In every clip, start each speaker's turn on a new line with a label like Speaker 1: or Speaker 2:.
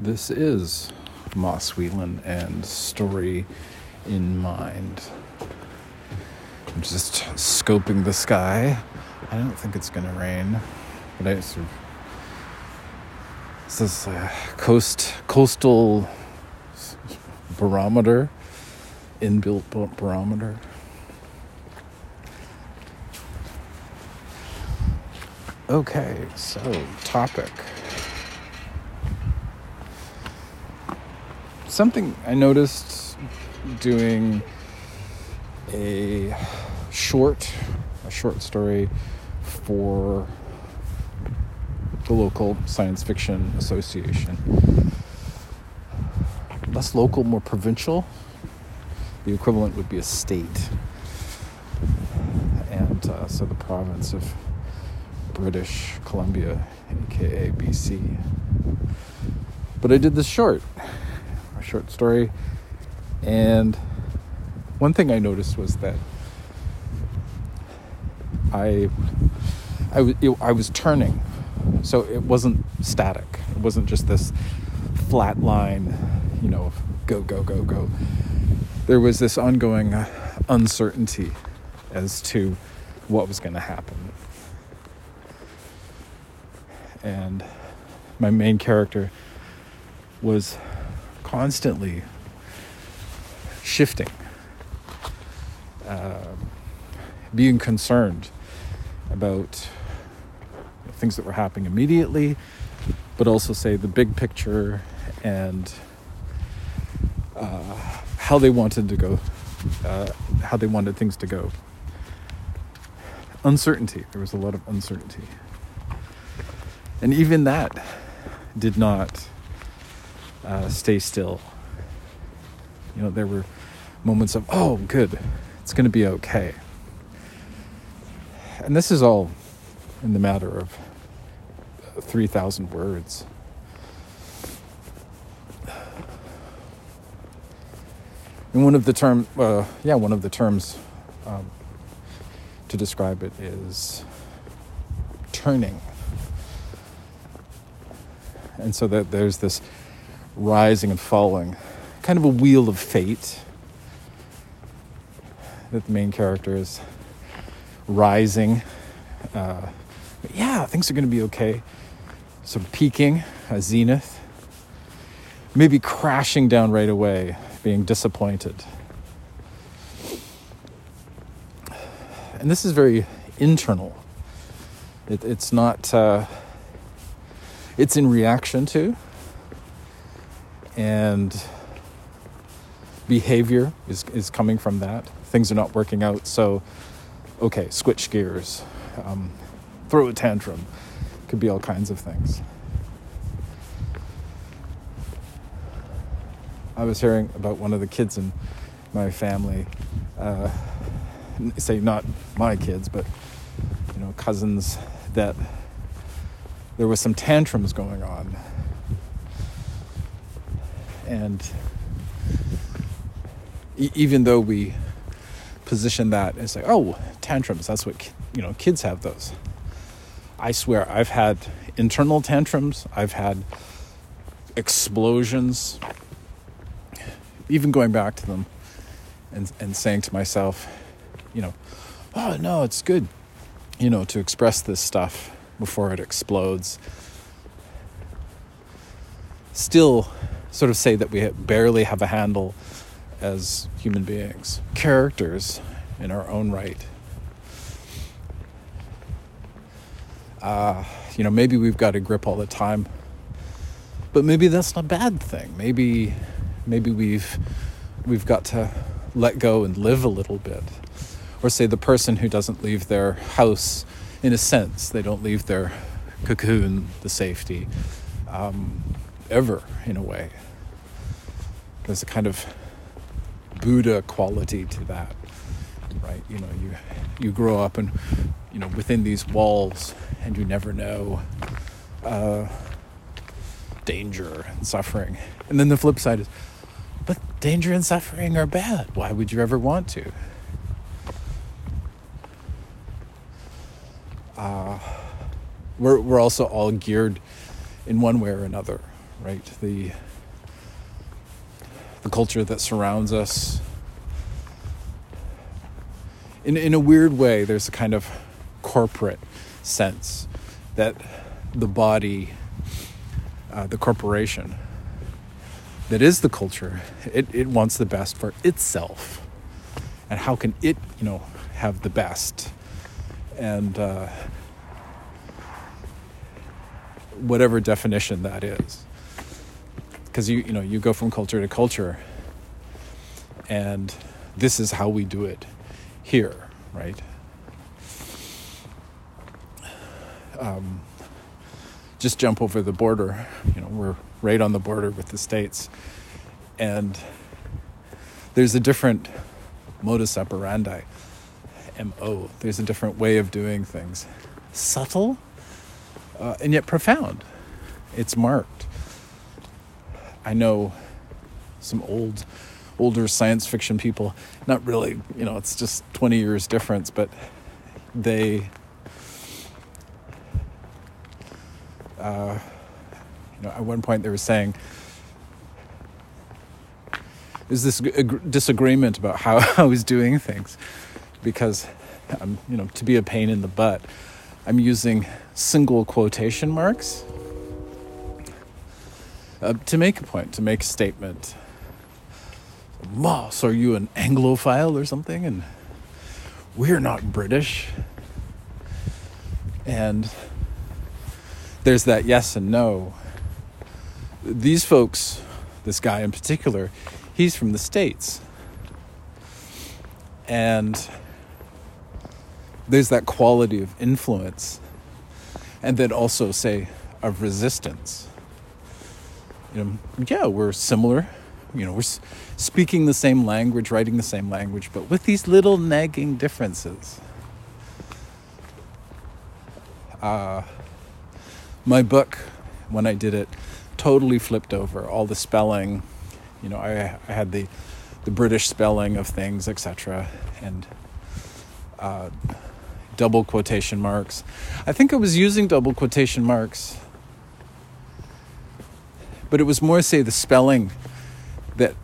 Speaker 1: This is Moss Whelan and Story in Mind. I'm just scoping the sky. I don't think it's gonna rain, but I sort of. This is a coast coastal barometer, inbuilt barometer. Okay, so topic. Something I noticed doing a short, a short story for the local science fiction association. Less local, more provincial. The equivalent would be a state. And uh, so the province of British Columbia, aka BC. But I did this short short story. And one thing I noticed was that I, I, it, I was turning. So it wasn't static. It wasn't just this flat line, you know, go, go, go, go. There was this ongoing uncertainty as to what was going to happen. And my main character was constantly shifting, uh, being concerned about things that were happening immediately, but also say the big picture and uh, how they wanted to go, uh, how they wanted things to go. Uncertainty. There was a lot of uncertainty. And even that did not uh, stay still. You know, there were moments of, oh, good, it's going to be okay. And this is all in the matter of 3,000 words. And one of the term, uh, yeah, one of the terms um, to describe it is turning. And so that there's this rising and falling, kind of a wheel of fate that the main character is rising. Uh, yeah, things are going to be okay. Some peaking, a zenith, maybe crashing down right away, being disappointed. And this is very internal. It, it's not, uh, it's in reaction to, and behavior is, is coming from that. Things are not working out, so okay, switch gears, um, throw a tantrum. Could be all kinds of things. I was hearing about one of the kids in my family, uh, say not my kids, but you know, cousins, that there was some tantrums going on and e- even though we position that as like oh tantrums that's what you know kids have those. I swear i've had internal tantrums i've had explosions even going back to them and and saying to myself you know oh no it's good you know to express this stuff before it explodes. Still sort of say that we barely have a handle as human beings, characters in our own right. Uh, you know, maybe we've got a grip all the time, but maybe that's not a bad thing. Maybe, maybe we've we've got to let go and live a little bit, or say the person who doesn't leave their house, in a sense, they don't leave their cocoon, the safety. Um, ever in a way. There's a kind of Buddha quality to that, right? You know, you you grow up and you know within these walls, and you never know uh, danger and suffering. And then the flip side is, but danger and suffering are bad. Why would you ever want to? Uh, we're we're also all geared in one way or another right? The the culture that surrounds us. In in a weird way, there's a kind of corporate sense that the body, uh, the corporation, that is the culture, it, it wants the best for itself. And how can it, you know, have the best? And uh, whatever definition that is. Because you, you know, you go from culture to culture, and this is how we do it here, right? Um, just jump over the border. You know, we're right on the border with the states, and there's a different modus operandi, mo. There's a different way of doing things, subtle, uh, and yet profound. It's marked. I know some old, older science fiction people. Not really, you know. It's just 20 years difference, but they uh, you know, at one point they were saying, "Is this a disagreement about how I was doing things?" Because I'm, you know, to be a pain in the butt, I'm using single quotation marks uh, to make a point, to make a statement. Moss, are you an Anglophile or something? And we're not British. And there's that yes and no. These folks, this guy in particular, he's from the States. And there's that quality of influence. And then also, say, of resistance. You know, yeah, we're similar. You know, we're speaking the same language, writing the same language, but with these little nagging differences. Uh, my book, when I did it, totally flipped over. All the spelling, you know, I, I had the, the British spelling of things, etc., and uh, double quotation marks. I think I was using double quotation marks, but it was more, say, the spelling that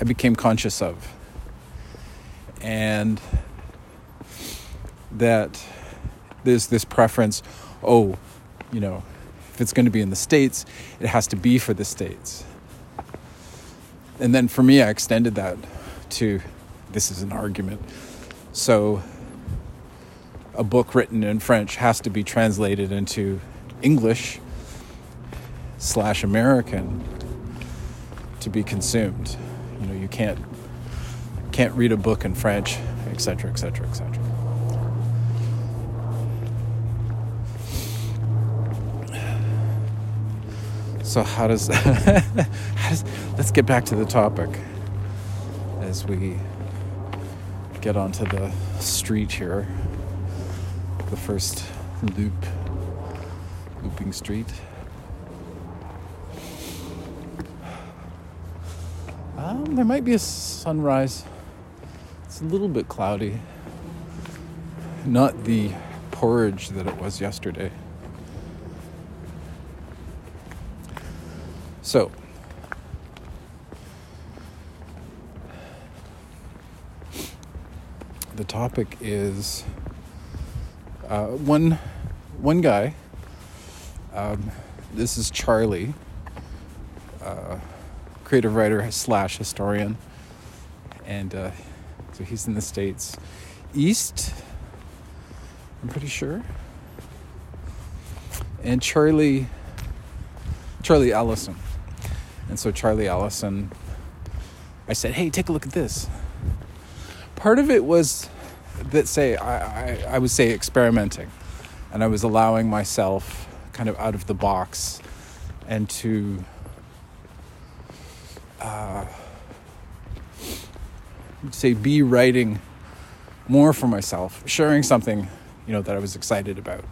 Speaker 1: I became conscious of. And that there's this preference, oh, you know, if it's going to be in the States, it has to be for the States. And then for me, I extended that to this is an argument. So a book written in French has to be translated into English slash American to be consumed. You know, you can't can't read a book in French, etc., etc., etc. So how does, how does let's get back to the topic as we get onto the street here. The first loop, looping street. Um, there might be a sunrise. It's a little bit cloudy. Not the porridge that it was yesterday. So, the topic is uh, one one guy. Um, this is Charlie, uh, creative writer slash historian, and uh, so he's in the states, east. I'm pretty sure. And Charlie, Charlie Allison, And so Charlie Allison, I said, hey, take a look at this. Part of it was that, say, I, I, I would say experimenting. And I was allowing myself kind of out of the box and to uh, say be writing more for myself, sharing something, you know, that I was excited about.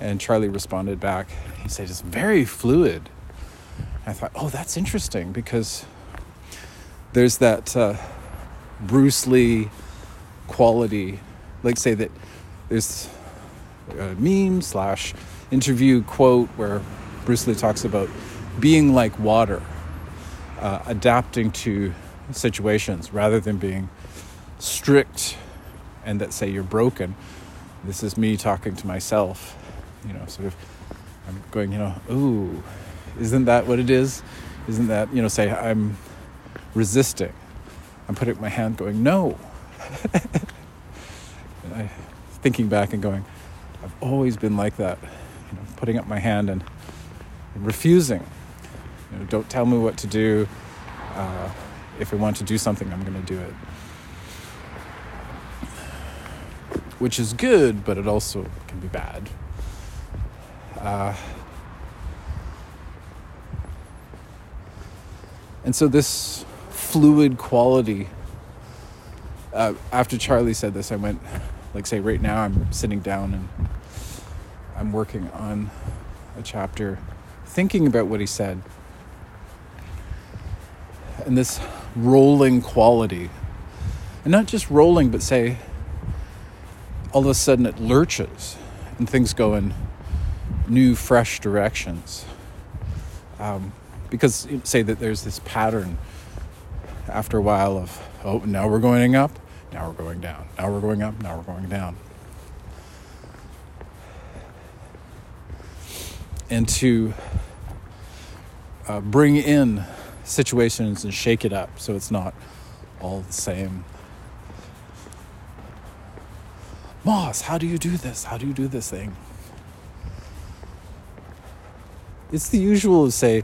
Speaker 1: And Charlie responded back. He said, "It's very fluid." I thought, oh, that's interesting because there's that uh, Bruce Lee quality. Like, say that there's a meme slash interview quote where Bruce Lee talks about being like water, uh, adapting to situations rather than being strict and that say you're broken. This is me talking to myself, you know, sort of, I'm going, you know, ooh, isn't that what it is? Isn't that, you know, say I'm resisting. I'm putting my hand going, no. I, thinking back and going, I've always been like that, you know, putting up my hand and, and refusing. You know, don't tell me what to do. Uh, if I want to do something, I'm going to do it. Which is good, but it also can be bad. Uh, and so this fluid quality. Uh, after Charlie said this, I went, like, say, right now I'm sitting down and I'm working on a chapter, thinking about what he said. And this rolling quality. And not just rolling, but say, all of a sudden it lurches and things go in new, fresh directions. Um, because, say that there's this pattern after a while of, oh, now we're going up, now we're going down, now we're going up, now we're going down. And to uh, bring in situations and shake it up so it's not all the same. Moss, how do you do this? How do you do this thing? It's the usual to say,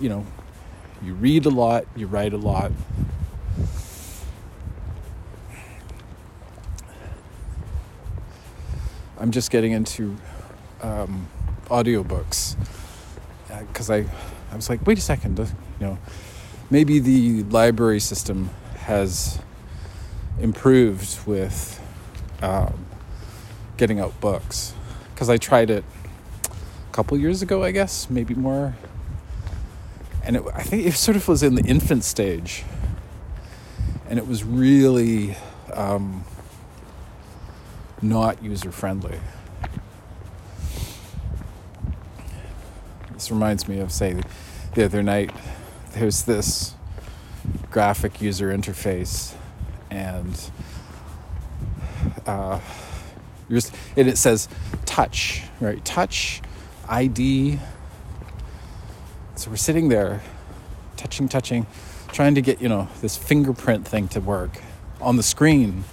Speaker 1: you know, you read a lot, you write a lot. I'm just getting into um, audiobooks because uh, I, I was like, wait a second, you know, maybe the library system has improved with um, getting out books. Because I tried it a couple years ago, I guess, maybe more. And it, I think it sort of was in the infant stage, and it was really um, not user friendly. This reminds me of say the other night. There's this graphic user interface, and uh, and it says touch, right? Touch ID so we're sitting there, touching, touching, trying to get, you know, this fingerprint thing to work on the screen,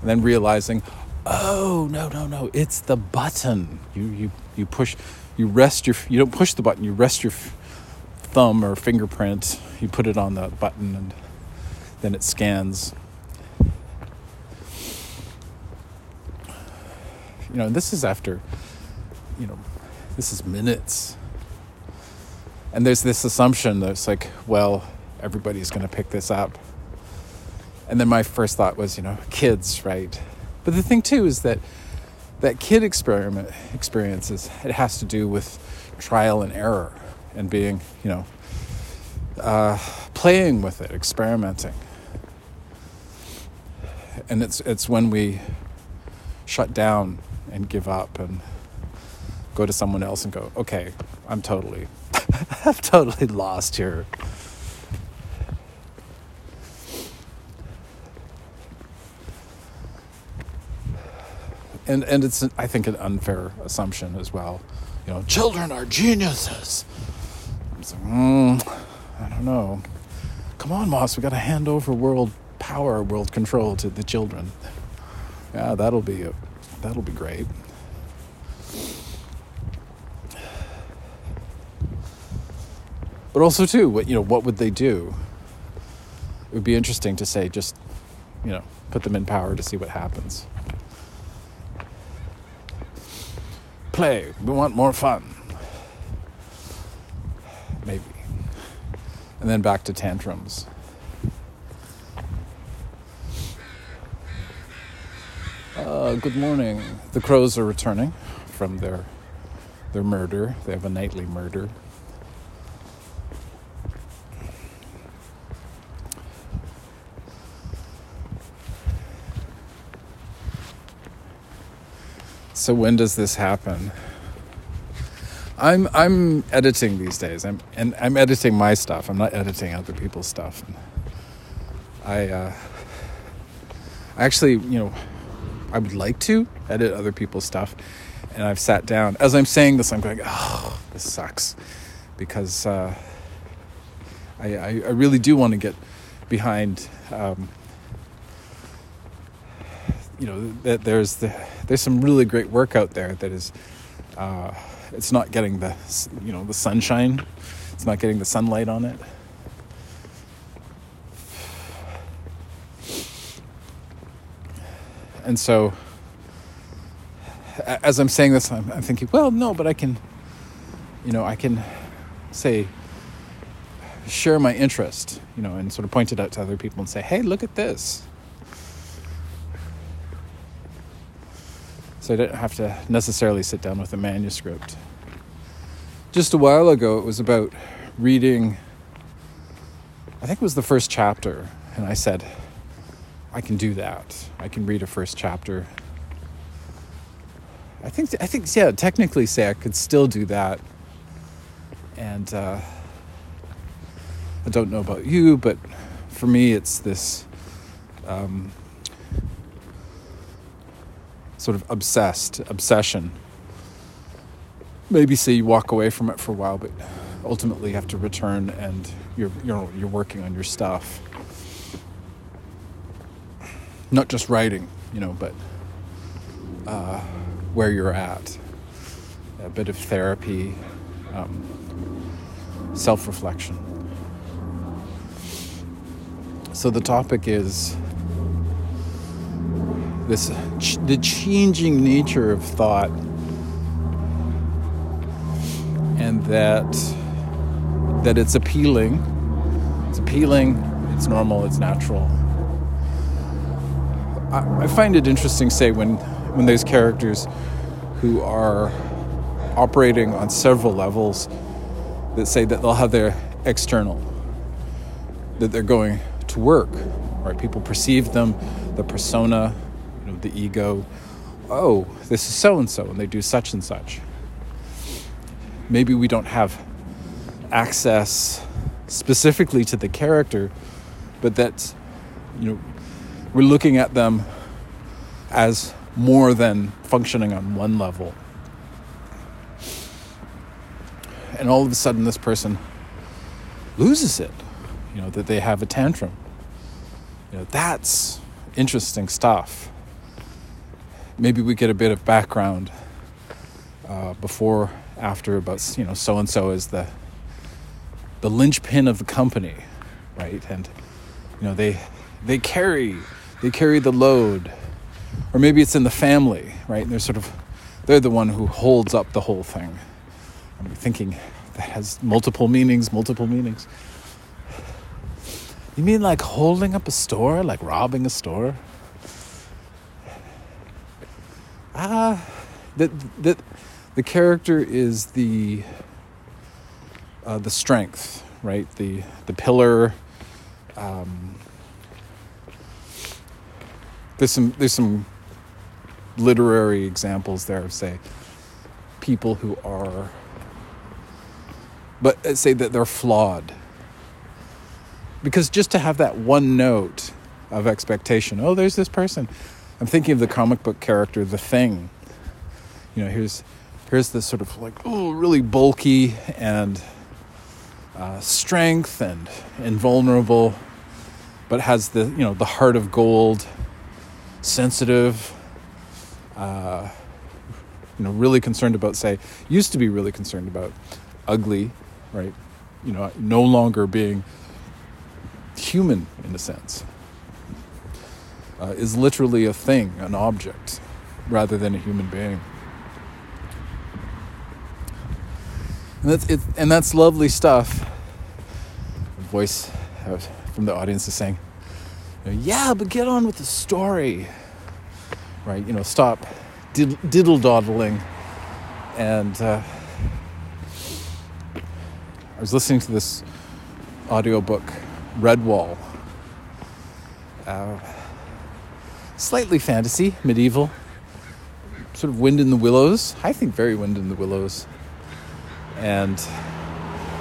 Speaker 1: and then realizing, oh, no, no, no, it's the button. You, you, you push, you rest your, you don't push the button, you rest your thumb or fingerprint, you put it on the button, and then it scans. You know, and this is after, you know, this is minutes and there's this assumption that it's like, well, everybody's going to pick this up. And then my first thought was, you know, kids, right? But the thing too is that that kid experiment experiences it has to do with trial and error and being, you know, uh, playing with it, experimenting. And it's it's when we shut down and give up and go to someone else and go, okay, I'm totally I've totally lost here. And and it's I think an unfair assumption as well. You know, children are geniuses. Like, mm, I don't know. Come on, Moss, we got to hand over world power, world control to the children. Yeah, that'll be a, that'll be great. But also too, what you know, what would they do? It would be interesting to say just, you know, put them in power to see what happens. Play. We want more fun. Maybe. And then back to tantrums. Uh, good morning. The crows are returning from their their murder. They have a nightly murder. So, when does this happen? I'm I'm editing these days. I'm and I'm editing my stuff. I'm not editing other people's stuff. I uh, actually, you know, I would like to edit other people's stuff, and I've sat down. As I'm saying this, I'm going, oh, this sucks, because uh, I, I, I really do want to get behind. Um, you know that there's the, there's some really great work out there that is uh, it's not getting the you know the sunshine. It's not getting the sunlight on it. And so as i'm saying this I'm, I'm thinking well no but i can you know i can say share my interest you know and sort of point it out to other people and say hey look at this so I didn't have to necessarily sit down with a manuscript. Just a while ago, it was about reading, I think it was the first chapter, and I said, I can do that. I can read a first chapter. I think, I think, yeah, technically say I could still do that. And uh, I don't know about you, but for me, it's this um, sort of obsessed obsession. Maybe say you walk away from it for a while, but ultimately you have to return and you're you're you're working on your stuff. Not just writing, you know, but uh, where you're at. A bit of therapy, um, self reflection. So the topic is this the changing nature of thought and that that it's appealing. It's appealing it's normal it's natural. I, I find it interesting say when when there's characters who are operating on several levels that say that they'll have their external that they're going to work right? People perceive them the persona the ego, oh, this is so and so, and they do such and such. Maybe we don't have access specifically to the character, but that, you know, we're looking at them as more than functioning on one level. And all of a sudden, this person loses it, you know, that they have a tantrum. You know, that's interesting stuff maybe we get a bit of background uh, before, after about you know so and so is the the linchpin of the company, right? And you know they they carry they carry the load, or maybe it's in the family, right? And they're sort of they're the one who holds up the whole thing. I'm thinking that has multiple meanings, multiple meanings. You mean like holding up a store, like robbing a store? Ah, that that the character is the uh, the strength, right? The the pillar. Um, there's some there's some literary examples there of say people who are but uh, say that they're flawed because just to have that one note of expectation oh there's this person I'm thinking of the comic book character, the Thing. You know, here's here's this sort of like oh, really bulky and uh, strength and invulnerable, but has the you know the heart of gold, sensitive. Uh, you know, really concerned about say used to be really concerned about ugly, right? You know, no longer being human in a sense uh, is literally a thing, an object, rather than a human being. And that's, it, and that's lovely stuff. A voice from the audience is saying, Yeah, but get on with the story. Right? You know, stop diddle dawdling. And uh, I was listening to this audiobook, Redwall. Uh, slightly fantasy, medieval, sort of Wind in the Willows. I think very Wind in the Willows. and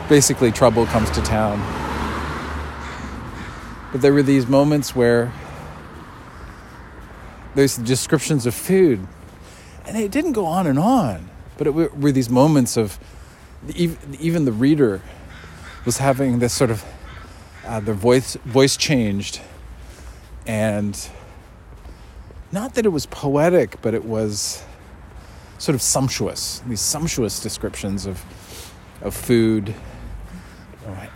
Speaker 1: basically trouble comes to town. But there were these moments where there's descriptions of food, and it didn't go on and on, but it were, these moments of even the reader was having this sort of uh, their voice voice changed, and not that it was poetic, but it was sort of sumptuous. These sumptuous descriptions of of food,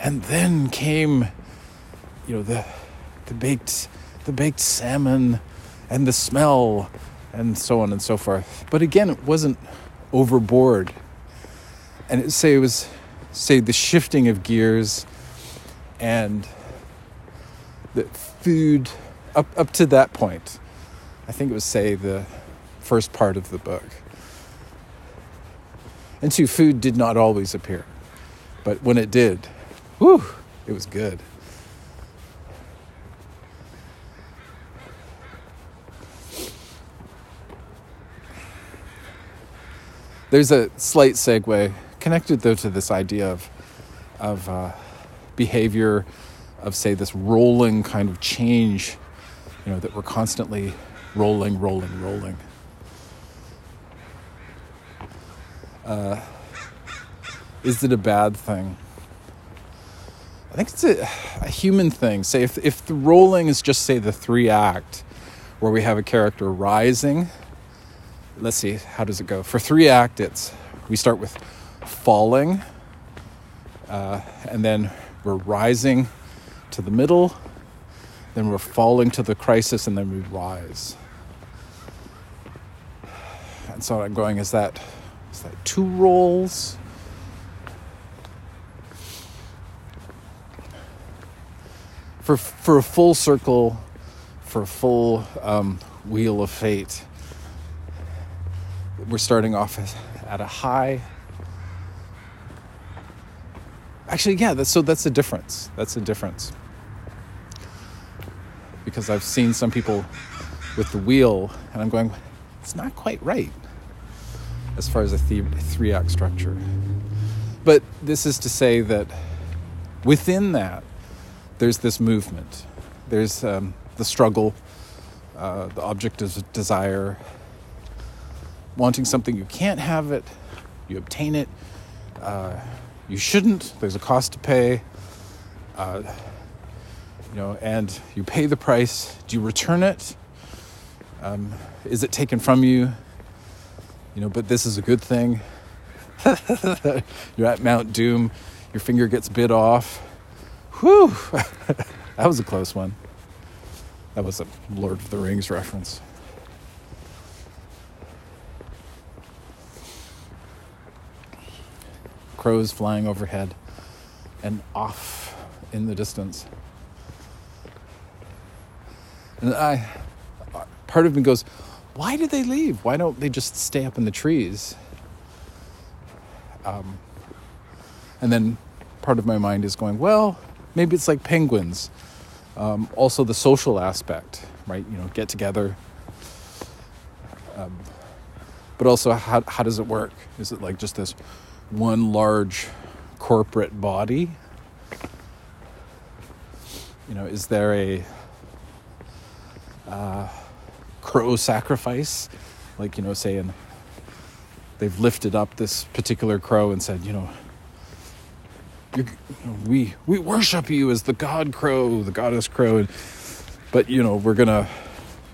Speaker 1: and then came, you know, the the baked the baked salmon and the smell and so on and so forth. But again, it wasn't overboard. And it say it was say the shifting of gears and the food up up to that point. I think it was say the first part of the book. And two, food did not always appear. But when it did, whew, it was good. There's a slight segue connected though to this idea of of uh, behavior, of say this rolling kind of change, you know, that we're constantly rolling, rolling, rolling. Uh, is it a bad thing? I think it's a, a human thing. Say if if the rolling is just say the three act, where we have a character rising let's see, how does it go? For three act, it's we start with falling, uh, and then we're rising to the middle, then we're falling to the crisis, and then we rise. So I'm going, is that is that two rolls? For, for a full circle, for a full um, wheel of fate, we're starting off at a high. Actually, yeah, that's, so that's a difference. That's a difference. Because I've seen some people with the wheel, and I'm going, it's not quite right as far as a three act structure. But this is to say that within that, there's this movement. There's um, the struggle, uh, the object of desire, wanting something you can't have it, you obtain it, uh, you shouldn't, there's a cost to pay, uh, you know, and you pay the price. Do you return it? Um, is it taken from you? You know, but this is a good thing. You're at Mount Doom, your finger gets bit off. Whew! that was a close one. That was a Lord of the Rings reference. crows flying overhead, and off in the distance. And I, part of me goes, why did they leave? Why don't they just stay up in the trees? Um, and then part of my mind is going, well, maybe it's like penguins. Um, also, the social aspect, right? You know, get together. Um, but also, how, how does it work? Is it like just this one large corporate body? You know, is there a uh, crow sacrifice? Like, you know, saying they've lifted up this particular crow and said, you know, we we worship you as the god crow, the goddess crow, and, but you know we're gonna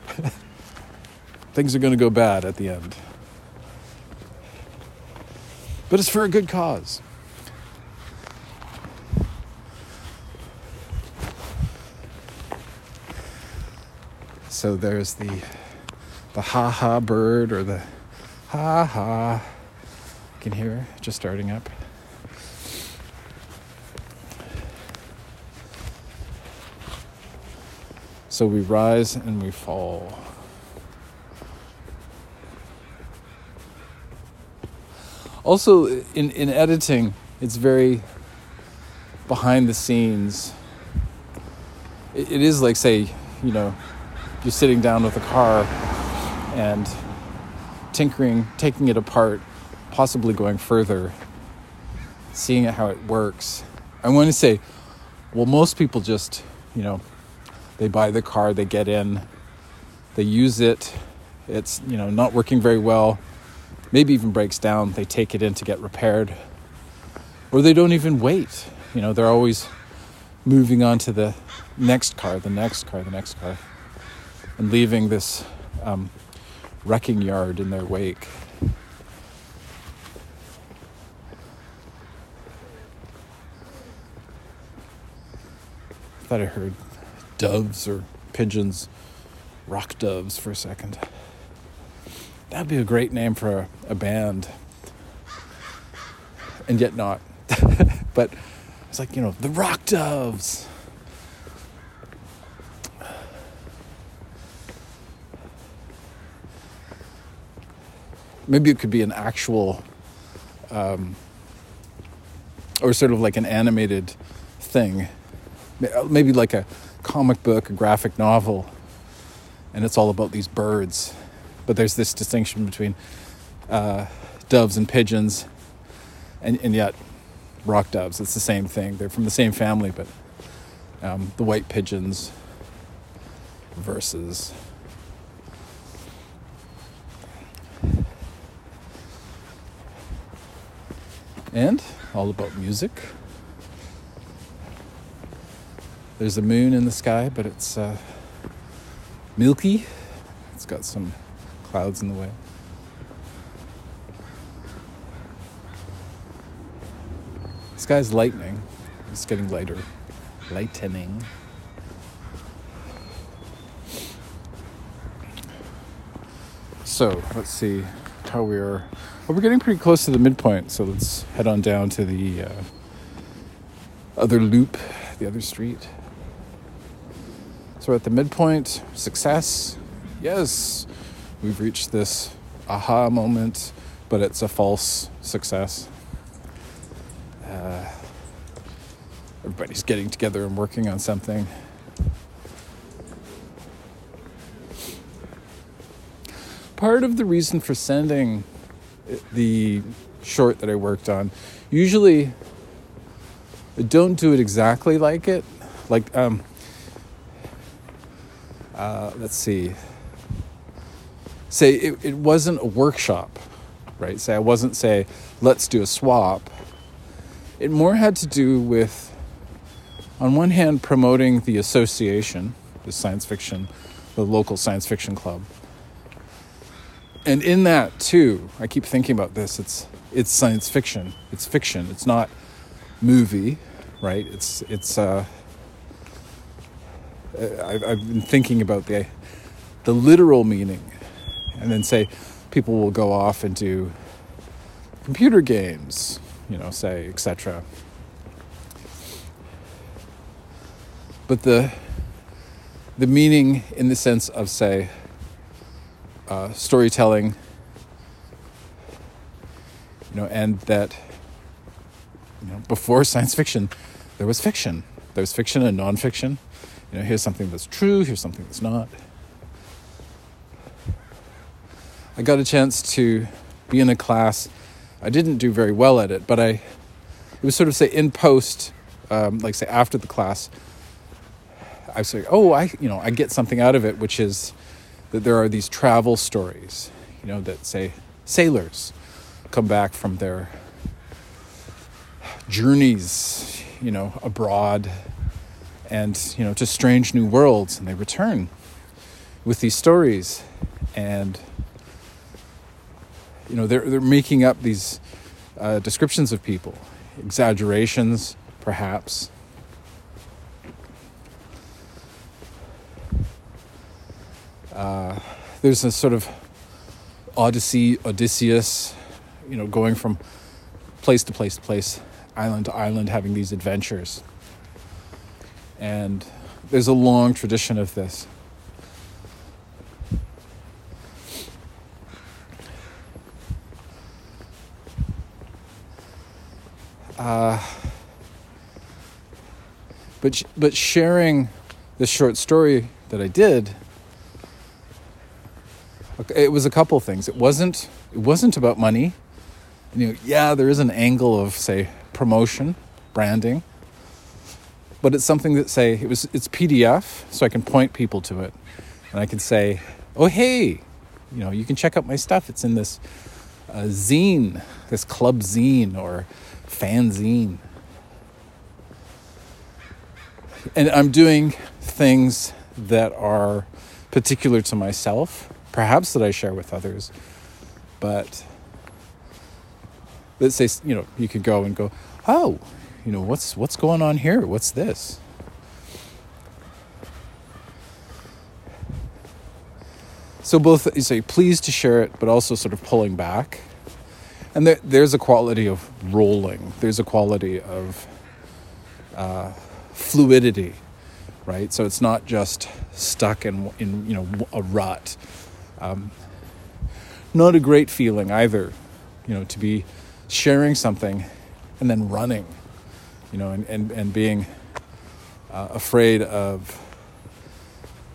Speaker 1: things are gonna go bad at the end but it's for a good cause. So there's the the ha ha bird or the ha ha. You can hear just starting up. So we rise and we fall. Also, in, in editing, it's very behind the scenes. it, it is like, say, you know, you're sitting down with a car and tinkering, taking it apart, possibly going further. seeing how it works. I want to say, well, most people just, you know, they buy the car, they get in, they use it, it's, you know, not working very well, maybe even breaks down, they take it in to get repaired. Or they don't even wait. You know, they're always moving on to the next car, the next car, the next car, and leaving this um, wrecking yard in their wake. thought I heard doves or pigeons, rock doves for a second. That'd be a great name for a, a band. And yet not. but it's like, you know, the rock doves. Maybe it could be an actual, um, or sort of like an animated thing uh, maybe like a comic book, a graphic novel, and it's all about these birds. But there's this distinction between uh, doves and pigeons, and, and yet rock doves. It's the same thing. They're from the same family, but um, the white pigeons versus and all about music. There's a moon in the sky, but it's uh, milky. It's got some clouds in the way. The sky's lightning. It's getting lighter. Lightening. So, let's see how we are. Well, we're getting pretty close to the midpoint, so let's head on down to the uh, other loop, the other street. So we're at the midpoint. Success. Yes, we've reached this aha moment, but it's a false success. Uh, everybody's getting together and working on something. Part of the reason for sending the short that I worked on, usually I don't do it exactly like it. Like, um, uh, let's see, say it, it wasn't a workshop, right? Say I wasn't say, let's do a swap. It more had to do with, on one hand, promoting the association, the science fiction, the local science fiction club. And in that too, I keep thinking about this. It's it's science fiction. It's fiction. It's not movie, right? It's it's uh, I've, I've been thinking about the the literal meaning, and then say people will go off and do computer games, you know, say etc. But the the meaning in the sense of say uh, storytelling, you know, and that you know before science fiction, there was fiction. There was fiction and nonfiction you know, here's something that's true, here's something that's not. I got a chance to be in a class. I didn't do very well at it, but I, it was sort of say in post, um, like say after the class, I say, oh, I, you know, I get something out of it, which is that there are these travel stories, you know, that say sailors come back from their journeys, you know, abroad and you know to strange new worlds and they return with these stories. And you know they're they're making up these uh, descriptions of people exaggerations perhaps uh, there's a sort of odyssey odysseus you know going from place to place to place island to island having these adventures and there's a long tradition of this. Uh, but but sharing this short story that I did, it was a couple things. It wasn't it wasn't about money. You know, yeah, there is an angle of say promotion, branding, but it's something that say it was it's PDF, so I can point people to it, and I can say, "Oh hey, you know, you can check out my stuff. It's in this uh, zine, this club zine or fanzine." And I'm doing things that are particular to myself, perhaps that I share with others, but let's say you know you could go and go, oh, you know what's what's going on here? What's this? So both you say pleased to share it, but also sort of pulling back. And there, there's a quality of rolling. There's a quality of uh, fluidity, right? So it's not just stuck in in you know a rut. Um, not a great feeling either, you know, to be sharing something and then running, you know, and, and, and being uh, afraid of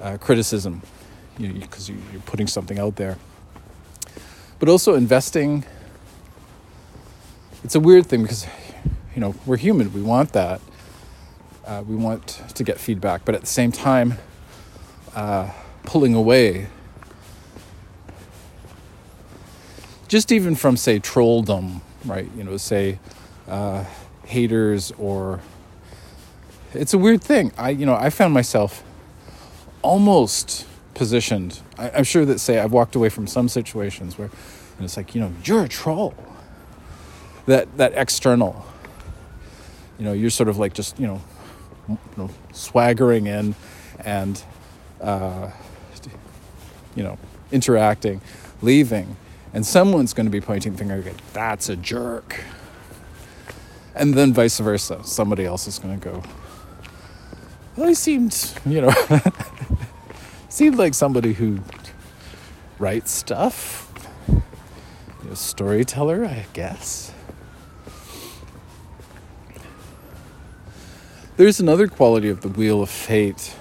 Speaker 1: uh, criticism, you know, because you, you're putting something out there. But also investing, it's a weird thing because, you know, we're human, we want that. Uh, we want to get feedback, but at the same time, uh, pulling away just even from say trolldom right? You know, say uh, haters or it's a weird thing. I you know I found myself almost positioned. I, am sure that say I've walked away from some situations where it's like you know you're a troll. That that external. You know, you're sort of like just you know, you know swaggering in and uh, you know interacting, leaving and someone's going to be pointing the finger again. That's a jerk. And then vice versa. Somebody else is going to go, well, he seemed, you know, seemed like somebody who writes stuff. A storyteller, I guess. There's another quality of the Wheel of Fate.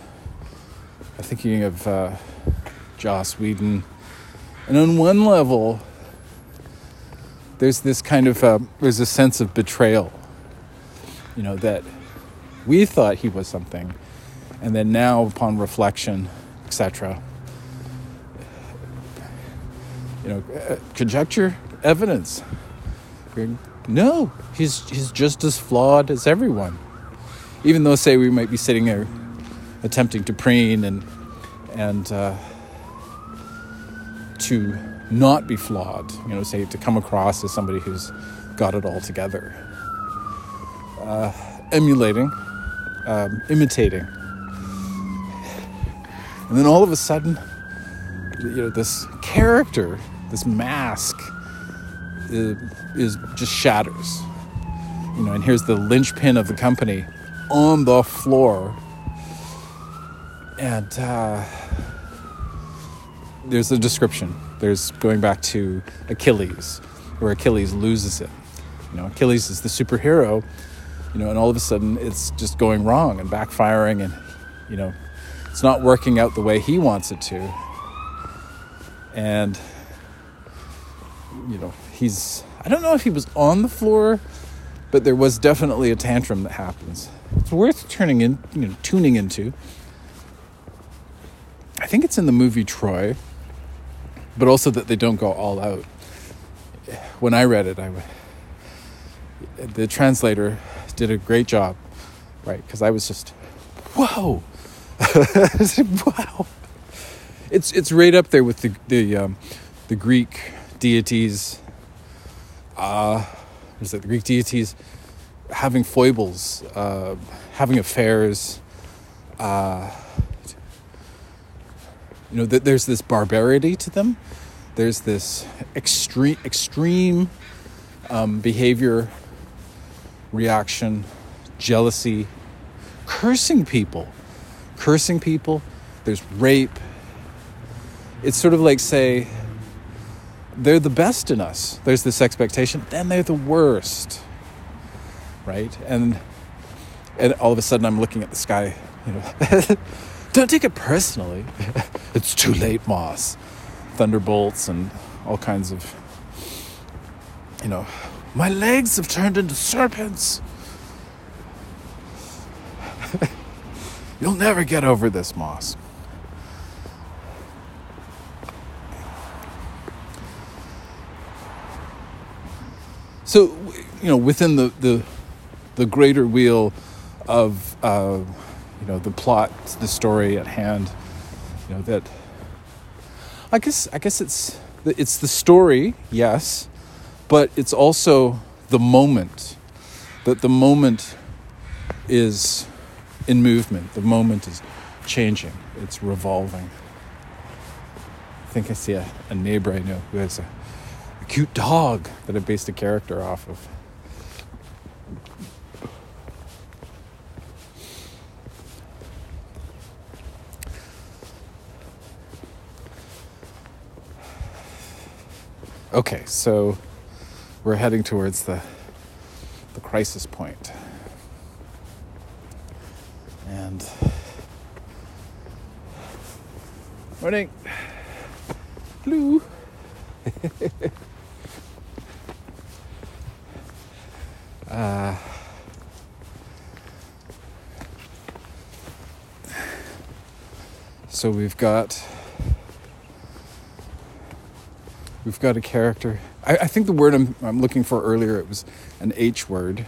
Speaker 1: I'm thinking of uh, Joss Whedon and on one level, there's this kind of uh, there's a sense of betrayal. You know that we thought he was something, and then now, upon reflection, etc. You know, uh, conjecture, evidence. No, he's he's just as flawed as everyone. Even though, say, we might be sitting there attempting to preen and and. Uh, to not be flawed, you know, say to come across as somebody who's got it all together. Uh, emulating, um, imitating. And then all of a sudden, you know, this character, this mask, is, is just shatters. You know, and here's the linchpin of the company on the floor. And, uh, there's a description. There's going back to Achilles, where Achilles loses it. You know, Achilles is the superhero, you know, and all of a sudden it's just going wrong and backfiring, and you know, it's not working out the way he wants it to. And you know, he's I don't know if he was on the floor, but there was definitely a tantrum that happens. It's worth turning in, you know, tuning into. I think it's in the movie Troy but also that they don't go all out. When I read it, I the translator did a great job, right? Because I was just, whoa, wow. It's it's right up there with the the um, the Greek deities. Uh, is it the Greek deities having foibles, uh, having affairs. Uh, you know, th- there's this barbarity to them. There's this extreme, extreme um, behavior, reaction, jealousy, cursing people, cursing people. There's rape. It's sort of like say they're the best in us. There's this expectation. Then they're the worst, right? And and all of a sudden I'm looking at the sky, you know. Don't take it personally. it's too late, Moss. Thunderbolts and all kinds of, you know, My legs have turned into serpents. You'll never get over this, Moss. So, you know, within the, the, the greater wheel of, uh, you know, the plot, the story at hand, you know, that I guess, I guess it's, it's the story, yes, but it's also the moment that the moment is in movement the moment is changing it's revolving. I think i see a, a neighbor i know who has a, a cute dog that i based a character off of okay so we're heading towards the the crisis point. And morning, blue. uh, so we've got we've got a character I, I think the word I'm, I'm looking for earlier it was an H word,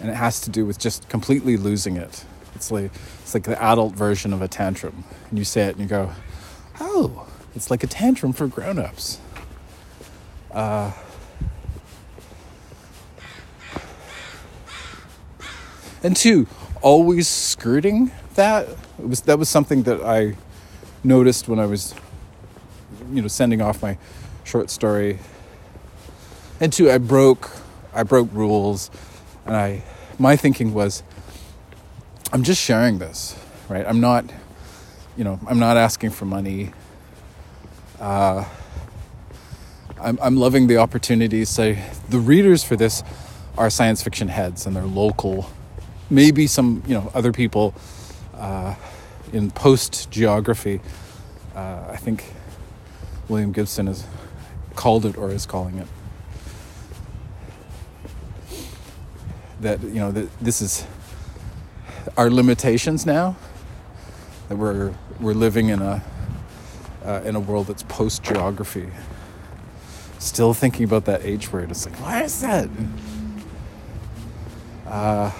Speaker 1: and it has to do with just completely losing it. It's like it's like the adult version of a tantrum, and you say it and you go, "Oh, it's like a tantrum for grown-ups." Uh, and two, always skirting that it was that was something that I noticed when I was, you know, sending off my short story. And two, I broke I broke rules and I my thinking was I'm just sharing this, right? I'm not you know, I'm not asking for money. Uh, I'm, I'm loving the opportunity. So the readers for this are science fiction heads and they're local. Maybe some, you know, other people uh, in post geography. Uh, I think William Gibson is called it or is calling it. That, you know, that this is our limitations now, that we're, we're living in a, uh, in a world that's post geography. Still thinking about that H word. It's like, why is that? Uh,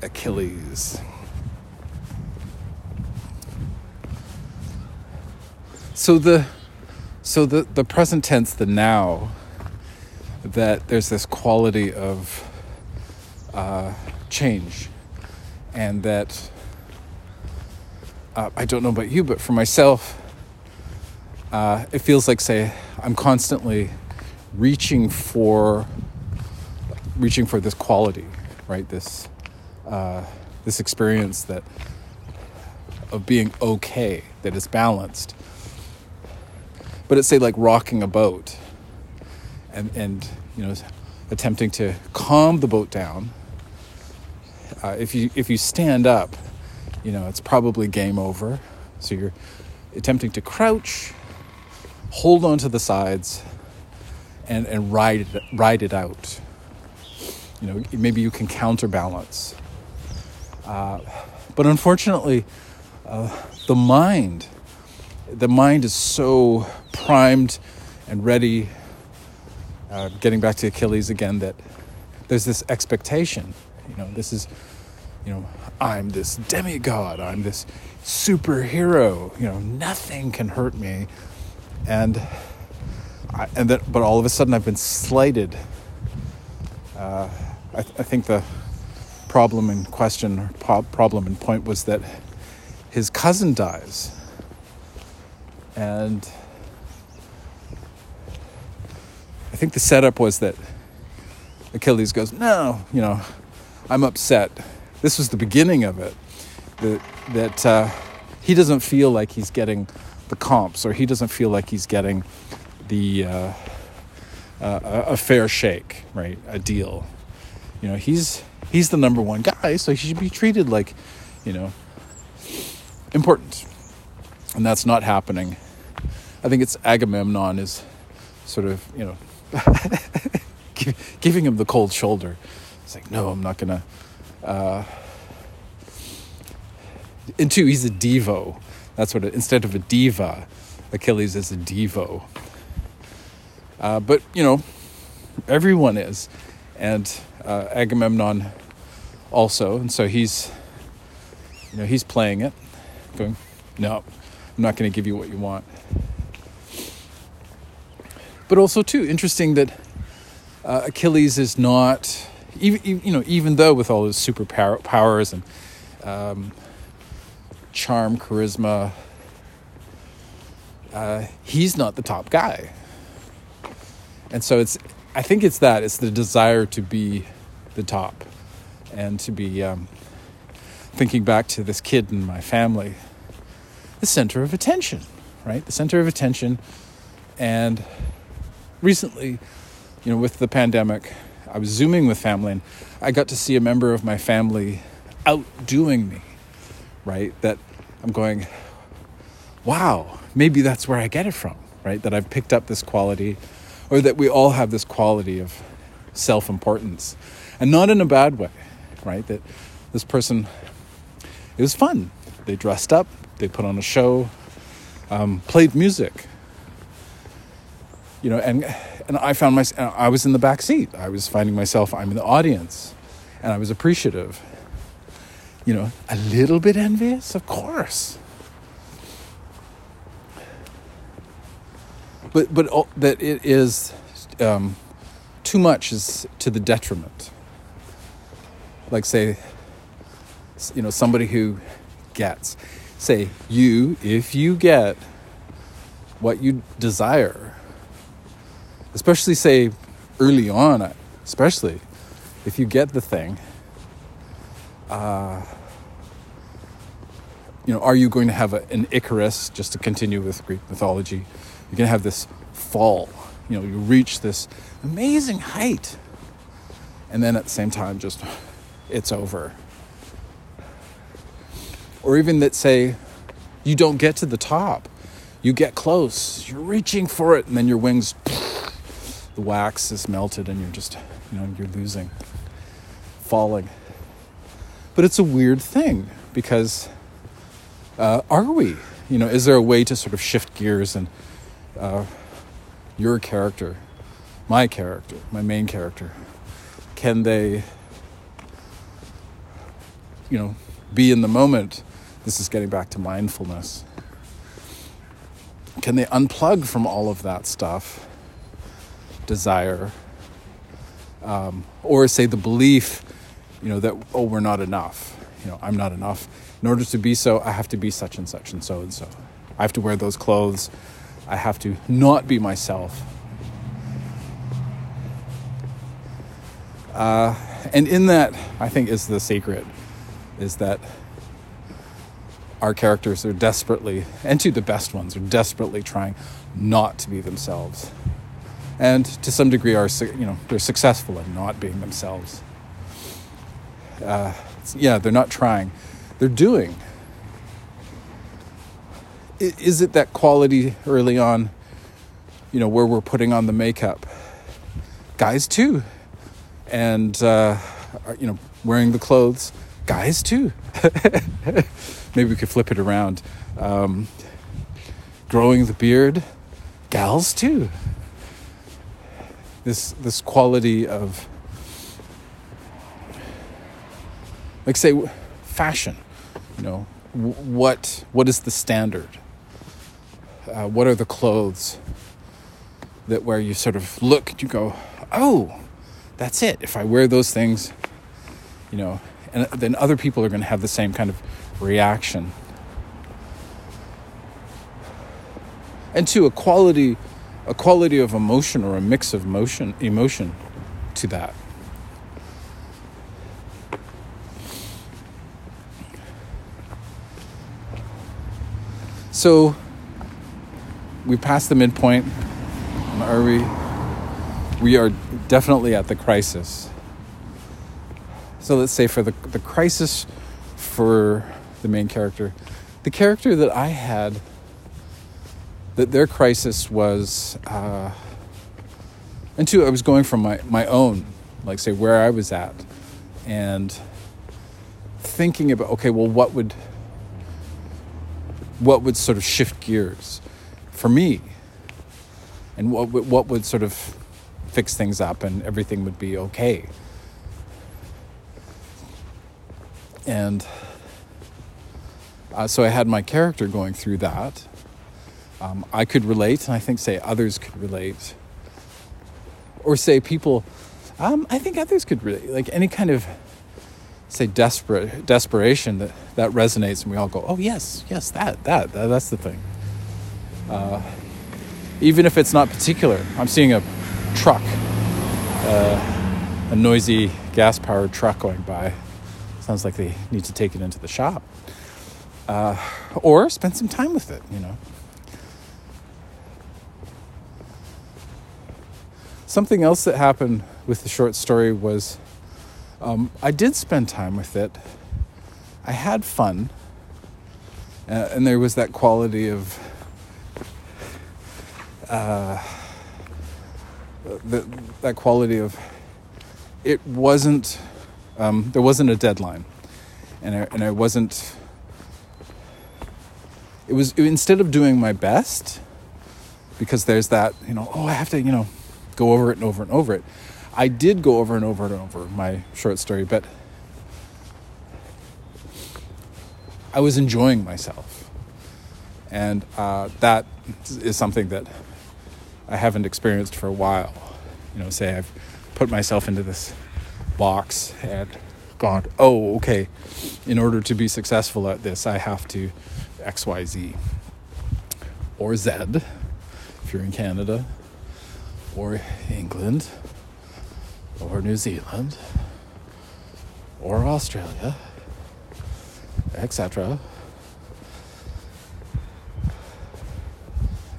Speaker 1: Achilles. So the so the, the present tense, the now, that there's this quality of uh, change, and that uh, I don't know about you, but for myself, uh, it feels like, say, I'm constantly reaching for reaching for this quality, right? This uh, this experience that of being okay, that is balanced but it's say like rocking a boat and and you know attempting to calm the boat down. Uh, if you if you stand up you know it's probably game over. So you're attempting to crouch hold on to the sides and and ride it, ride it out. You know maybe you can counterbalance. Uh, but unfortunately uh, the mind the mind is so primed and ready. Uh, getting back to Achilles again, that there's this expectation. You know, this is, you know, I'm this demigod. I'm this superhero. You know, nothing can hurt me, and I, and that. But all of a sudden, I've been slighted. Uh, I, th- I think the problem in question, or problem in point, was that his cousin dies and I think the setup was that Achilles goes, No, you know, I'm upset. This was the beginning of it. That, that uh, he doesn't feel like he's getting the comps or he doesn't feel like he's getting the uh, uh, a fair shake, right? A deal. You know, he's he's the number one guy, so he should be treated like, you know, important. And that's not happening. I think it's Agamemnon is sort of, you know, giving him the cold shoulder. It's like, no, I'm not gonna. Uh, and two, he's a devo. That's what it, instead of a diva, Achilles is a devo. Uh, but you know, everyone is, and uh, Agamemnon also, and so he's, you know, he's playing it, going, no, I'm not going to give you what you want. But also too interesting that uh, Achilles is not, even you know, even though with all his super powers and um, charm, charisma, uh, he's not the top guy. And so it's, I think it's that it's the desire to be the top, and to be um, thinking back to this kid in my family, the center of attention, right? The center of attention, and recently, you know, with the pandemic, I was zooming with family, and I got to see a member of my family outdoing me, right? That I'm going, wow, maybe that's where I get it from, right? That I've picked up this quality, or that we all have this quality of self importance, and not in a bad way, right? That this person, it was fun. They dressed up, they put on a show, um, played music, you know, and and I found myself. I was in the back seat. I was finding myself. I'm in the audience, and I was appreciative. You know, a little bit envious, of course. But but that it is um, too much is to the detriment. Like say, you know, somebody who gets, say you if you get what you desire especially say early on, especially if you get the thing, uh, you know, are you going to have a, an Icarus, just to continue with Greek mythology? You're going to have this fall. You know, you reach this amazing height. And then at the same time, just it's over. Or even that say you don't get to the top, you get close, you're reaching for it, and then your wings the wax is melted and you're just, you know, you're losing, falling. But it's a weird thing because uh, are we? You know, is there a way to sort of shift gears and uh, your character, my character, my main character, can they, you know, be in the moment? This is getting back to mindfulness. Can they unplug from all of that stuff desire, um, or say the belief, you know, that, oh, we're not enough. You know, I'm not enough. In order to be so, I have to be such and such and so and so. I have to wear those clothes. I have to not be myself. Uh, and in that, I think, is the secret, is that our characters are desperately, and to the best ones, are desperately trying not to be themselves and to some degree are you know they're successful in not being themselves. Uh, yeah, they're not trying; they're doing. Is it that quality early on? You know where we're putting on the makeup. Guys too, and uh, you know wearing the clothes. Guys too. Maybe we could flip it around. Um, growing the beard. Gals too this this quality of like say fashion you know what what is the standard? Uh, what are the clothes that where you sort of look you go oh that's it. If i wear those things you know and then other people are going to have the same kind of reaction. And to a quality a quality of emotion or a mix of motion emotion to that. So we passed the midpoint. Are we? We are definitely at the crisis. So let's say for the, the crisis for the main character the character that i had that their crisis was uh, and two, I was going from my, my own, like say where I was at, and thinking about okay, well, what would what would sort of shift gears for me, and what would, what would sort of fix things up, and everything would be okay. And uh, so I had my character going through that. Um, I could relate, and I think, say, others could relate. Or say people, um, I think others could relate. Like any kind of, say, desperate desperation that, that resonates, and we all go, oh, yes, yes, that, that, that that's the thing. Uh, even if it's not particular. I'm seeing a truck, uh, a noisy gas powered truck going by. Sounds like they need to take it into the shop. Uh, or spend some time with it, you know. Something else that happened with the short story was um, I did spend time with it. I had fun. Uh, and there was that quality of uh, the, that quality of it wasn't um, there wasn't a deadline, and I, and I wasn't. It was instead of doing my best, because there's that you know oh I have to you know go over it and over and over it. I did go over and over and over my short story, but I was enjoying myself, and uh, that is something that I haven't experienced for a while. You know, say I've put myself into this box and gone, oh, okay, in order to be successful at this, I have to XYZ or Z if you're in Canada or England or New Zealand or Australia, etc.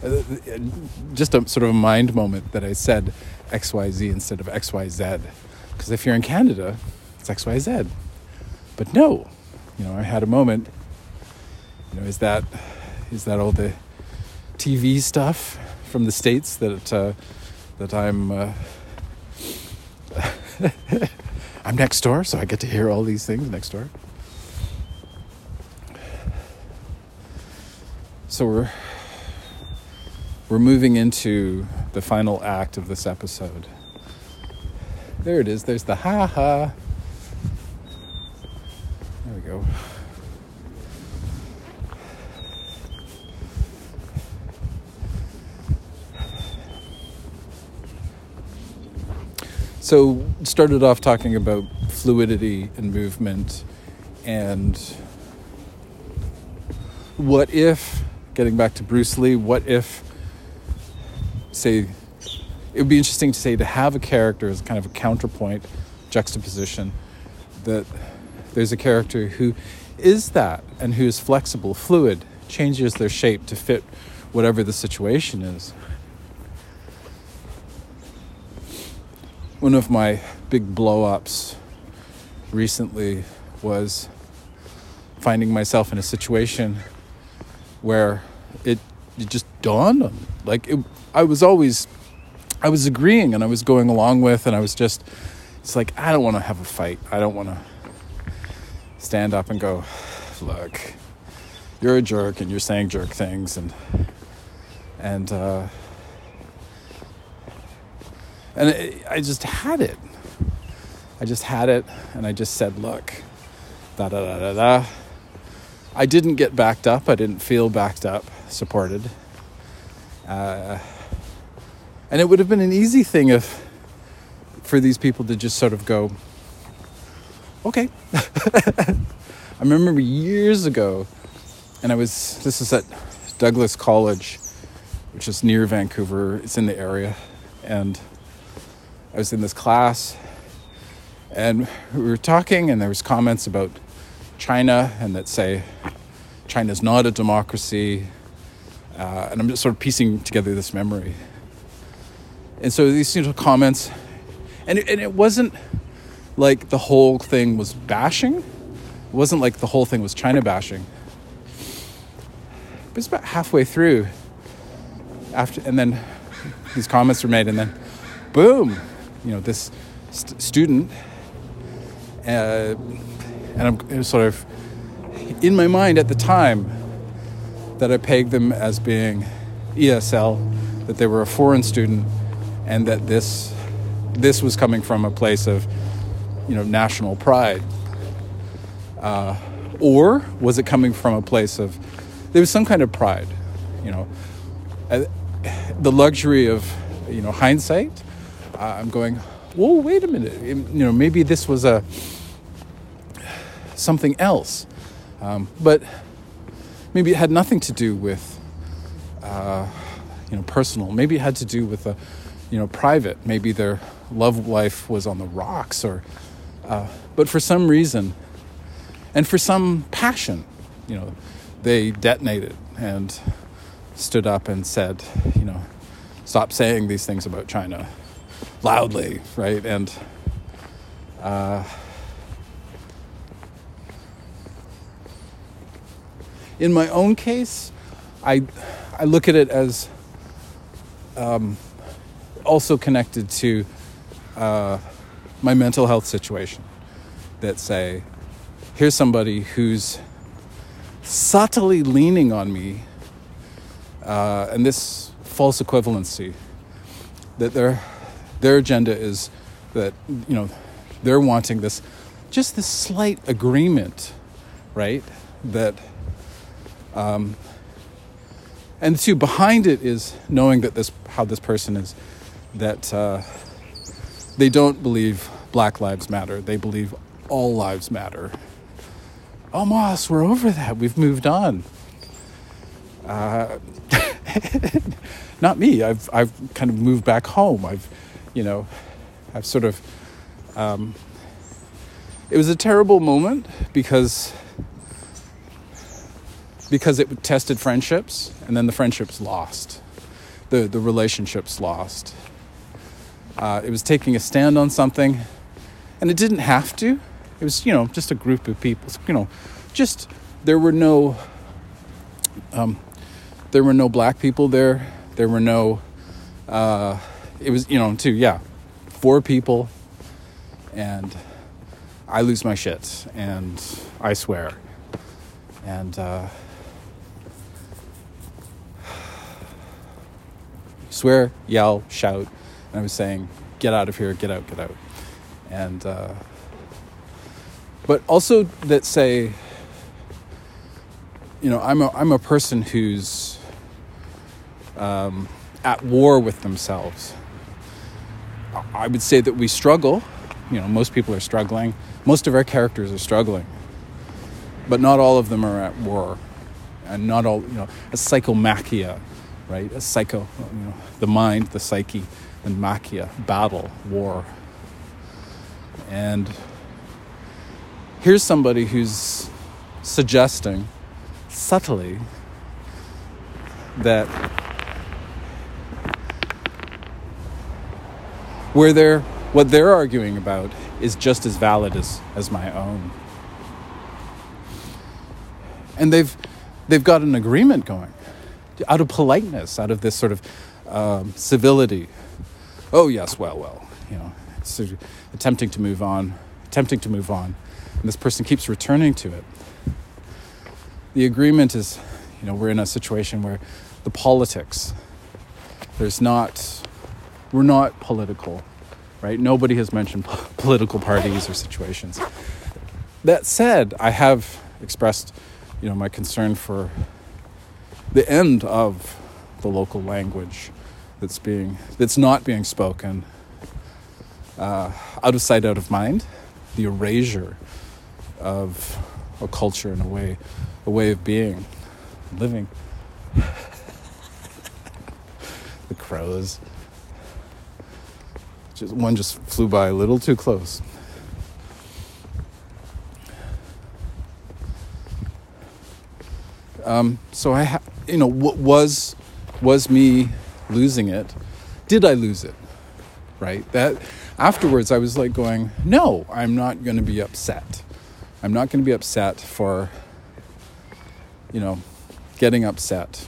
Speaker 1: Uh, just a sort of a mind moment that I said XYZ instead of XYZ. Because if you're in Canada, it's XYZ. But no, you know, I had a moment. You know, is that is that all the TV stuff from the states that uh, that I'm uh, I'm next door, so I get to hear all these things next door. So we're we're moving into the final act of this episode. There it is. There's the ha ha. There we go. So, started off talking about fluidity and movement and what if, getting back to Bruce Lee, what if say it would be interesting to say to have a character as kind of a counterpoint juxtaposition that there's a character who is that and who is flexible fluid changes their shape to fit whatever the situation is one of my big blow-ups recently was finding myself in a situation where it, it just dawned on me like it, I was always, I was agreeing and I was going along with, and I was just, it's like, I don't want to have a fight. I don't want to stand up and go, look, you're a jerk and you're saying jerk things and, and, uh, and I just had it. I just had it, and I just said, look, da da da da da. I didn't get backed up. I didn't feel backed up, supported. Uh, and it would have been an easy thing if for these people to just sort of go, okay. I remember years ago, and I was, this is at Douglas College, which is near Vancouver, it's in the area. And I was in this class, and we were talking, and there was comments about China, and that say China's not a democracy. Uh, and I'm just sort of piecing together this memory. And so these know, comments, and it, and it wasn't like the whole thing was bashing. It wasn't like the whole thing was China bashing. But it's about halfway through, after, and then these comments were made, and then boom, you know, this st- student, uh, and I'm sort of in my mind at the time that I pegged them as being ESL, that they were a foreign student, and that this this was coming from a place of you know national pride, uh, or was it coming from a place of there was some kind of pride, you know, uh, the luxury of you know hindsight. I'm going, whoa, wait a minute, you know, maybe this was a something else, um, but maybe it had nothing to do with uh, you know personal. Maybe it had to do with a you know private. Maybe their love life was on the rocks, or uh, but for some reason, and for some passion, you know, they detonated and stood up and said, you know, stop saying these things about China loudly, right? And uh, in my own case, I I look at it as um, also connected to uh, my mental health situation. That say, here's somebody who's subtly leaning on me, uh, and this false equivalency that their their agenda is that you know they're wanting this just this slight agreement, right? That um, and two behind it is knowing that this how this person is that uh, they don't believe Black Lives Matter. They believe all lives matter. Oh, Moss, we're over that. We've moved on. Uh, not me. I've I've kind of moved back home. I've, you know, I've sort of. Um, it was a terrible moment because because it tested friendships, and then the friendships lost, the the relationships lost. Uh, it was taking a stand on something, and it didn't have to. It was you know just a group of people. You know, just there were no um, there were no black people there. There were no. Uh, it was you know too yeah, four people, and I lose my shit and I swear, and. Uh, swear, yell, shout. And I was saying, get out of here, get out, get out. And, uh, but also that say, you know, I'm a, I'm a person who's um, at war with themselves. I would say that we struggle. You know, most people are struggling. Most of our characters are struggling. But not all of them are at war. And not all, you know, a psychomachia right? A psycho, you know, the mind, the psyche, and machia, battle, war. And here's somebody who's suggesting subtly that where they're what they're arguing about is just as valid as, as my own. And they've they've got an agreement going out of politeness, out of this sort of um, civility. Oh yes, well, well, you know, attempting to move on, attempting to move on, and this person keeps returning to it. The agreement is, you know, we're in a situation where the politics, there's not, we're not political, right? Nobody has mentioned political parties or situations. That said, I have expressed, you know, my concern for the end of the local language that's being that's not being spoken uh, out of sight out of mind the erasure of a culture and a way a way of being living the crows just one just flew by a little too close um, so I ha- you know, what was was me losing it? Did I lose it? Right? That afterwards I was like going, "No, I'm not going to be upset. I'm not going to be upset for you know, getting upset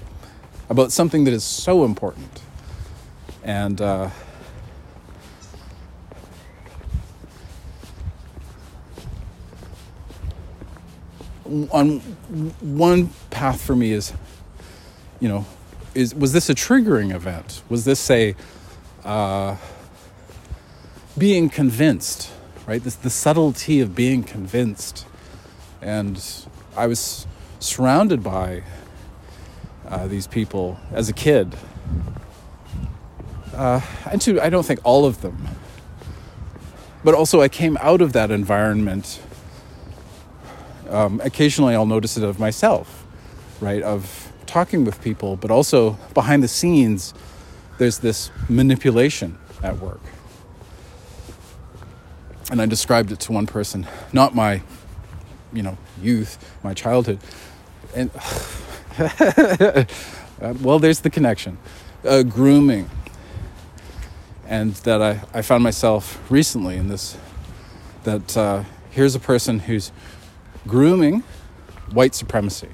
Speaker 1: about something that is so important." And uh on one path for me is, you know, is was this a triggering event? Was this a uh, being convinced? Right, this the subtlety of being convinced, and I was surrounded by uh, these people as a kid. Uh, and to, I don't think all of them. But also, I came out of that environment. Um, occasionally, I'll notice it of myself, right? Of talking with people, but also behind the scenes, there's this manipulation at work. And I described it to one person, not my, you know, youth, my childhood. And uh, well, there's the connection. Uh, grooming. And that I, I found myself recently in this that uh, here's a person who's grooming white supremacy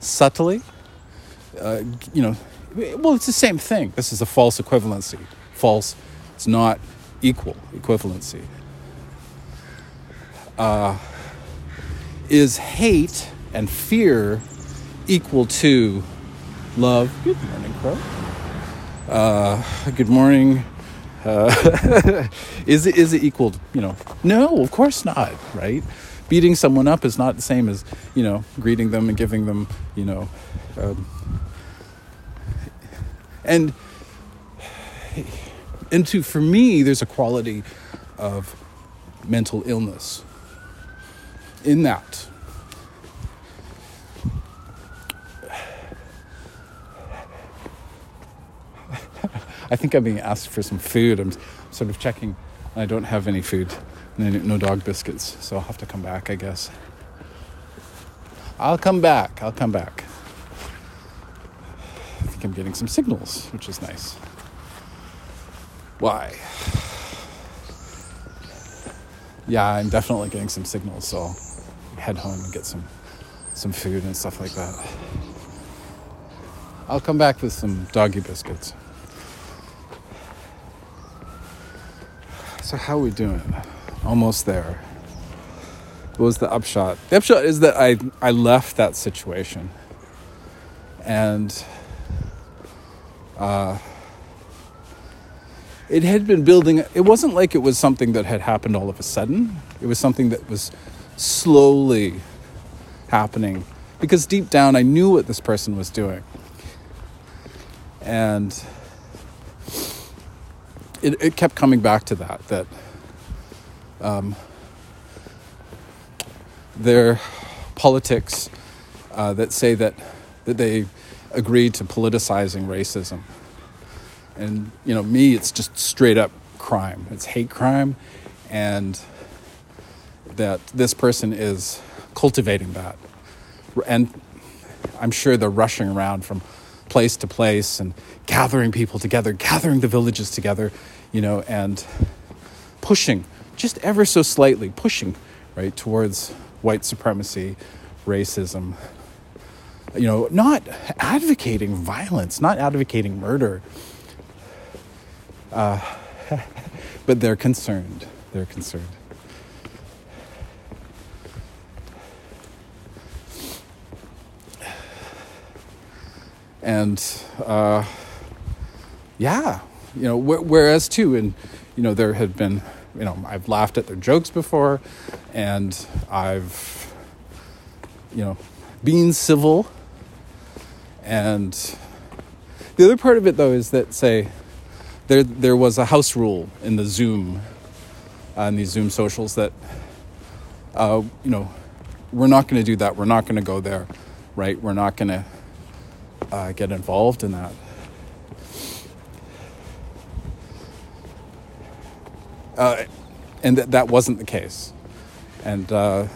Speaker 1: subtly. Uh, you know, well, it's the same thing. This is a false equivalency. False, it's not equal equivalency. Uh, is hate and fear equal to love? Good morning, Crow. Uh, good morning. Uh, is it is it equal? You know, no, of course not. Right? Beating someone up is not the same as you know greeting them and giving them you know, um, and and to for me, there's a quality of mental illness in that I think I'm being asked for some food. I'm sort of checking. I don't have any food, no dog biscuits, so I'll have to come back, I guess. I'll come back. I'll come back. I think I'm getting some signals, which is nice. Why? Yeah, I'm definitely getting some signals, so I'll head home and get some some food and stuff like that. I'll come back with some doggy biscuits. So how are we doing? Almost there. What was the upshot? The upshot is that I I left that situation, and uh, it had been building. It wasn't like it was something that had happened all of a sudden. It was something that was slowly happening because deep down I knew what this person was doing, and it, it kept coming back to that that um, their politics uh, that say that that they agreed to politicizing racism. And you know me it's just straight up crime. It's hate crime and that this person is cultivating that. And i'm sure they're rushing around from place to place and gathering people together, gathering the villages together, you know, and pushing just ever so slightly, pushing right towards white supremacy, racism. You know, not advocating violence, not advocating murder, uh, but they're concerned. They're concerned. and uh, yeah, you know. Wh- whereas too, and you know, there had been, you know, I've laughed at their jokes before, and I've, you know, been civil. And the other part of it, though, is that say there there was a house rule in the Zoom, uh, in these Zoom socials that, uh, you know, we're not going to do that. We're not going to go there, right? We're not going to uh, get involved in that. Uh, and th- that wasn't the case. And, uh,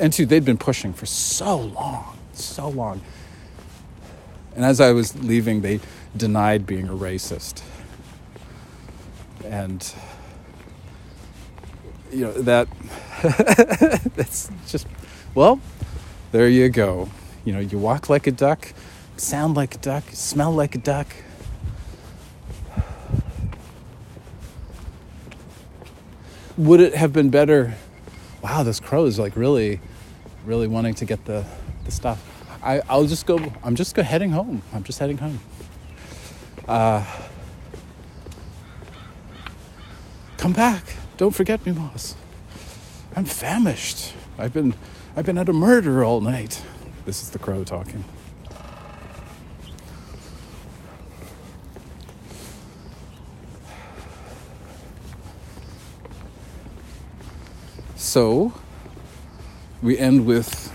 Speaker 1: and two, they'd been pushing for so long, so long. And as I was leaving, they denied being a racist. And, you know, that, that's just, well, there you go. You know, you walk like a duck, sound like a duck, smell like a duck. Would it have been better? Wow, this crow is like really really wanting to get the, the stuff. I, I'll just go, I'm just go heading home. I'm just heading home. Uh, come back. Don't forget me, Moss. I'm famished. I've been, I've been at a murder all night. This is the crow talking. So, we end with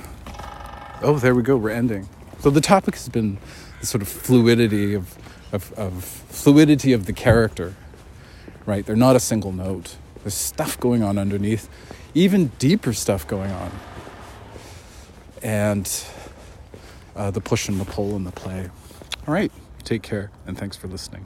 Speaker 1: oh, there we go, we're ending. So, the topic has been the sort of fluidity of, of, of fluidity of the character, right? They're not a single note. There's stuff going on underneath, even deeper stuff going on. And uh, the push and the pull in the play. All right, take care, and thanks for listening.